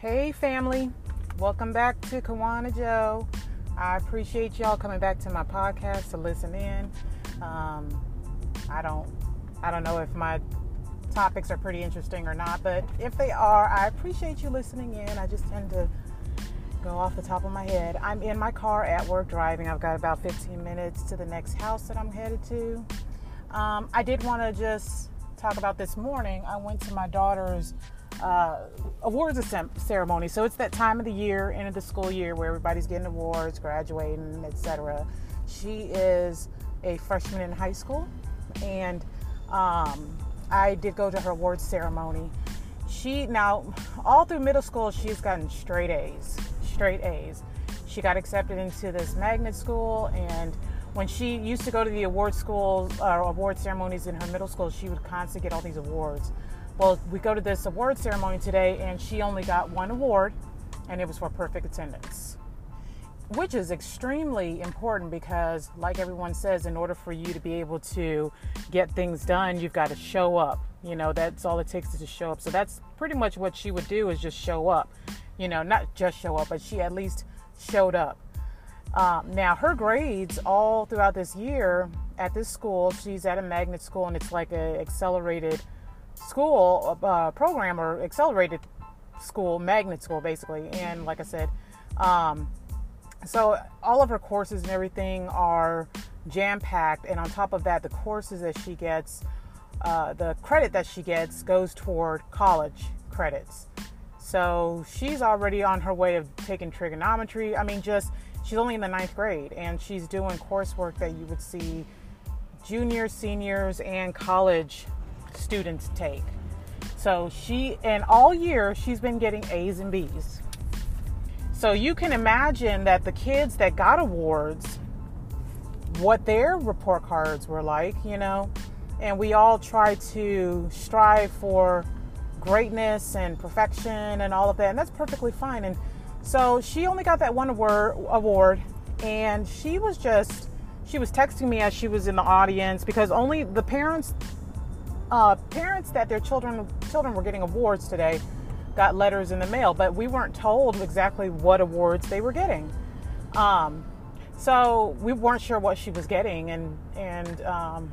Hey, family. Welcome back to Kawana Joe. I appreciate y'all coming back to my podcast to listen in. Um, I don't, I don't know if my topics are pretty interesting or not, but if they are, I appreciate you listening in. I just tend to go off the top of my head. I'm in my car at work driving. I've got about 15 minutes to the next house that I'm headed to. Um, I did want to just talk about this morning. I went to my daughter's uh, awards ceremony. So it's that time of the year, end of the school year, where everybody's getting awards, graduating, etc. She is a freshman in high school, and um, I did go to her awards ceremony. She now all through middle school, she's gotten straight A's, straight A's. She got accepted into this magnet school, and when she used to go to the award school uh, award ceremonies in her middle school, she would constantly get all these awards. Well, we go to this award ceremony today, and she only got one award, and it was for perfect attendance, which is extremely important because, like everyone says, in order for you to be able to get things done, you've got to show up. You know, that's all it takes is to show up. So that's pretty much what she would do is just show up. You know, not just show up, but she at least showed up. Um, now, her grades all throughout this year at this school, she's at a magnet school, and it's like a accelerated school uh, program or accelerated school, magnet school, basically. And like I said, um, so all of her courses and everything are jam packed. And on top of that, the courses that she gets, uh, the credit that she gets goes toward college credits. So she's already on her way of taking trigonometry. I mean, just she's only in the ninth grade and she's doing coursework that you would see juniors, seniors, and college students take. So she, and all year, she's been getting A's and B's. So you can imagine that the kids that got awards, what their report cards were like, you know, and we all try to strive for greatness and perfection and all of that, and that's perfectly fine. And so she only got that one award, and she was just, she was texting me as she was in the audience because only the parents uh, parents that their children children were getting awards today got letters in the mail, but we weren't told exactly what awards they were getting. Um, so we weren't sure what she was getting, and and um,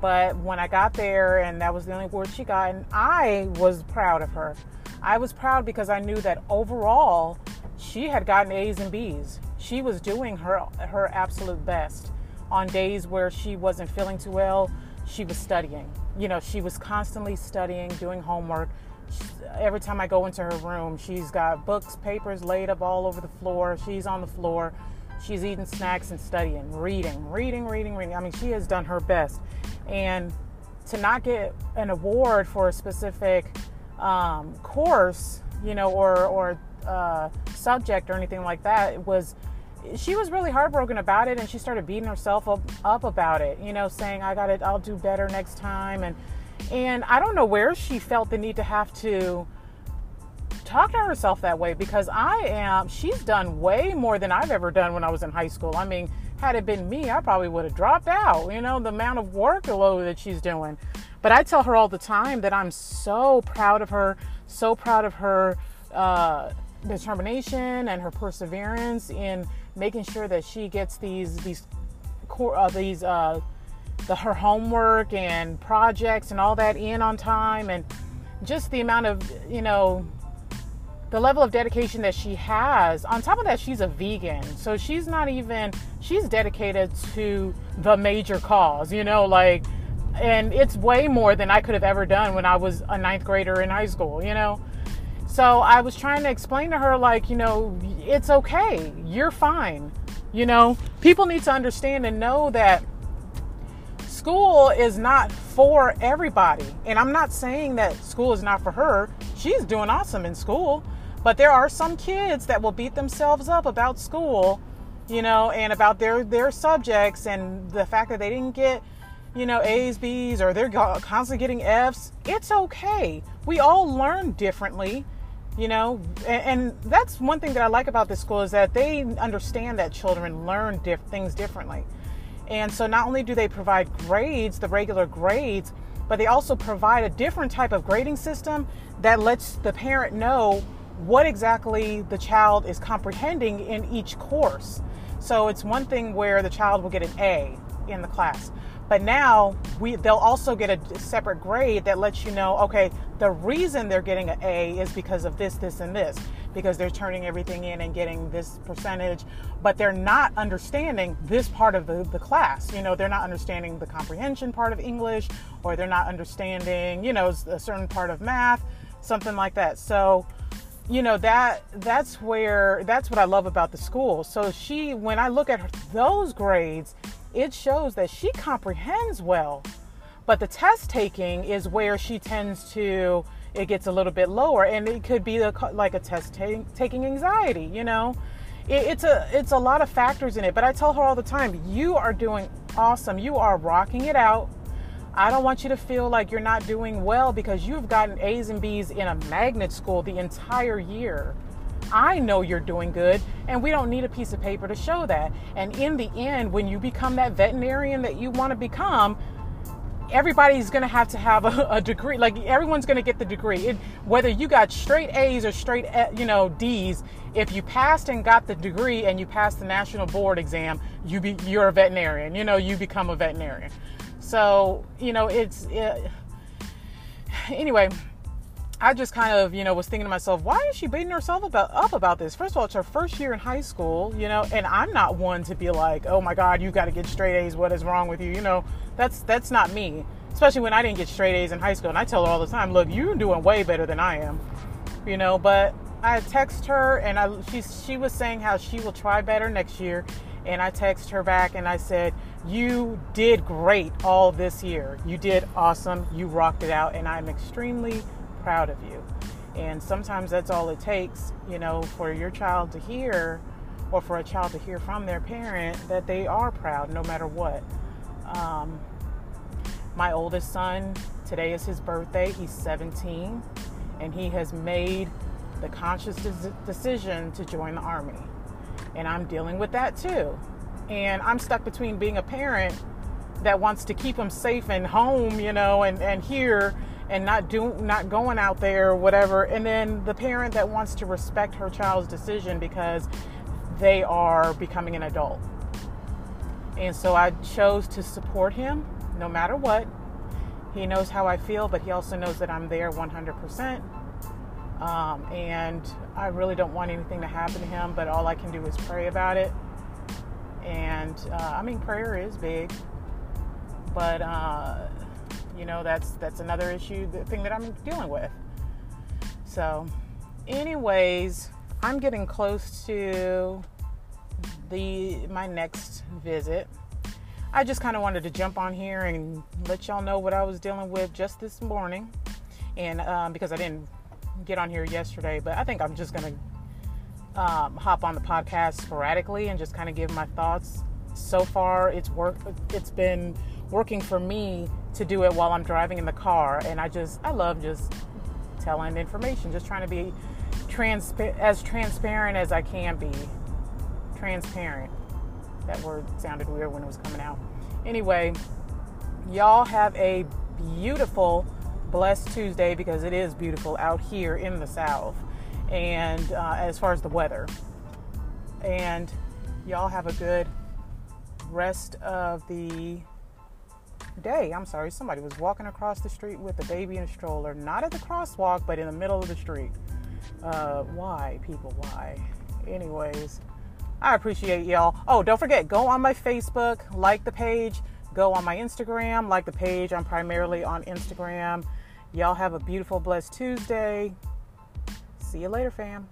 but when I got there, and that was the only award she got, and I was proud of her. I was proud because I knew that overall she had gotten A's and B's. She was doing her her absolute best on days where she wasn't feeling too well she was studying. You know, she was constantly studying, doing homework. Every time I go into her room, she's got books, papers laid up all over the floor. She's on the floor. She's eating snacks and studying, reading, reading, reading, reading. I mean, she has done her best. And to not get an award for a specific um, course, you know, or, or uh, subject or anything like that was she was really heartbroken about it and she started beating herself up, up about it you know saying i got it i'll do better next time and and i don't know where she felt the need to have to talk to herself that way because i am she's done way more than i've ever done when i was in high school. I mean had it been me i probably would have dropped out you know the amount of workload that she's doing. But i tell her all the time that i'm so proud of her so proud of her uh, determination and her perseverance in making sure that she gets these these uh, these uh, the her homework and projects and all that in on time and just the amount of you know the level of dedication that she has. On top of that she's a vegan so she's not even she's dedicated to the major cause you know like and it's way more than i could have ever done when i was a ninth grader in high school you know? So I was trying to explain to her, like, you know, it's okay. You're fine. You know, people need to understand and know that school is not for everybody. And I'm not saying that school is not for her. She's doing awesome in school. But there are some kids that will beat themselves up about school, you know, and about their their subjects and the fact that they didn't get, you know, A's, B's, or they're constantly getting F's. It's okay. We all learn differently you know and, and, that's one thing that i like about this school is that they understand that children learn diff- things differently and so not only do they provide grades the regular grades but they also provide a different type of grading system that lets the parent know what exactly the child is comprehending in each course. So it's one thing where the child will get an A in the class. But now we they'll also get a separate grade that lets you know, okay, the reason they're getting an A is because of this, this, and this, because they're turning everything in and getting this percentage, but they're not understanding this part of the, the class. You know, they're not understanding the comprehension part of English, or they're not understanding, you know, a certain part of math, something like that. So you know that that's where that's what I love about the school. So she when I look at her, those grades, it shows that she comprehends well. But the test taking is where she tends to it gets a little bit lower and it could be a, like a test taking anxiety, you know. It, it's a it's a lot of factors in it, but I tell her all the time, you are doing awesome. You are rocking it out I don't want you to feel like you're not doing well because you've gotten A's and B's in a magnet school the entire year. I know you're doing good, and we don't need a piece of paper to show that. And in the end, when you become that veterinarian that you want to become, everybody's going to have to have a, a degree. Like everyone's going to get the degree. It, whether you got straight A's or straight, eh, you know, D's, if you passed and got the degree and you passed the national board exam, you be you're a veterinarian. You know, you become a veterinarian. So, you know, it's it, anyway. I just kind of, you know, was thinking to myself, why is she beating herself about, up about this? First of all, it's her first year in high school, you know, and I'm not one to be like, oh my God, you got to get straight A's. What is wrong with you? You know, that's that's not me. Especially when I didn't get straight A's in high school, and I tell her all the time, look, you're doing way better than I am, you know. But I text her, and I she she was saying how she will try better next year, and I text her back, and I said, you did great all this year. You did awesome. You rocked it out, and I'm extremely proud of you. And sometimes that's all it takes, you know, for your child to hear or for a child to hear from their parent that they are proud no matter what. Um, my oldest son, today is his birthday. He's 17, and he has made the conscious decision to join the Army. And I'm dealing with that too and I'm stuck between being a parent that wants to keep them safe and home, you know, and, and here and not do not going out there or whatever, and then the parent that wants to respect her child's decision because they are becoming an adult. And so I chose to support him no matter what. He knows how I feel, but he also knows that I'm there 100%. Um, and I really don't want anything to happen to him, but all I can do is pray about it and uh, I mean prayer is big, but uh, you know that's that's another issue, the thing that I'm dealing with. So, anyways, I'm getting close to the my next visit. I just kind of wanted to jump on here and let y'all know what I was dealing with just this morning, and um, because I didn't get on here yesterday, but I think I'm just gonna um, hop on the podcast sporadically and just kind of give my thoughts. So far, it's worked. It's been working for me to do it while I'm driving in the car, and I just I love just telling information, just trying to be transpa- as transparent as I can be. Transparent. That word sounded weird when it was coming out. Anyway, y'all have a beautiful, blessed Tuesday because it is beautiful out here in the South and uh, as far as the weather. And y'all have a good rest of the day. I'm sorry, somebody was walking across the street with a baby in a stroller, not at the crosswalk, but in the middle of the street. Uh, why, people? Why? Anyways, I appreciate y'all. Oh, don't forget, go on my Facebook, like the page, go on my Instagram, like the page. I'm primarily on Instagram. Y'all have a beautiful, blessed Tuesday. See you later, fam.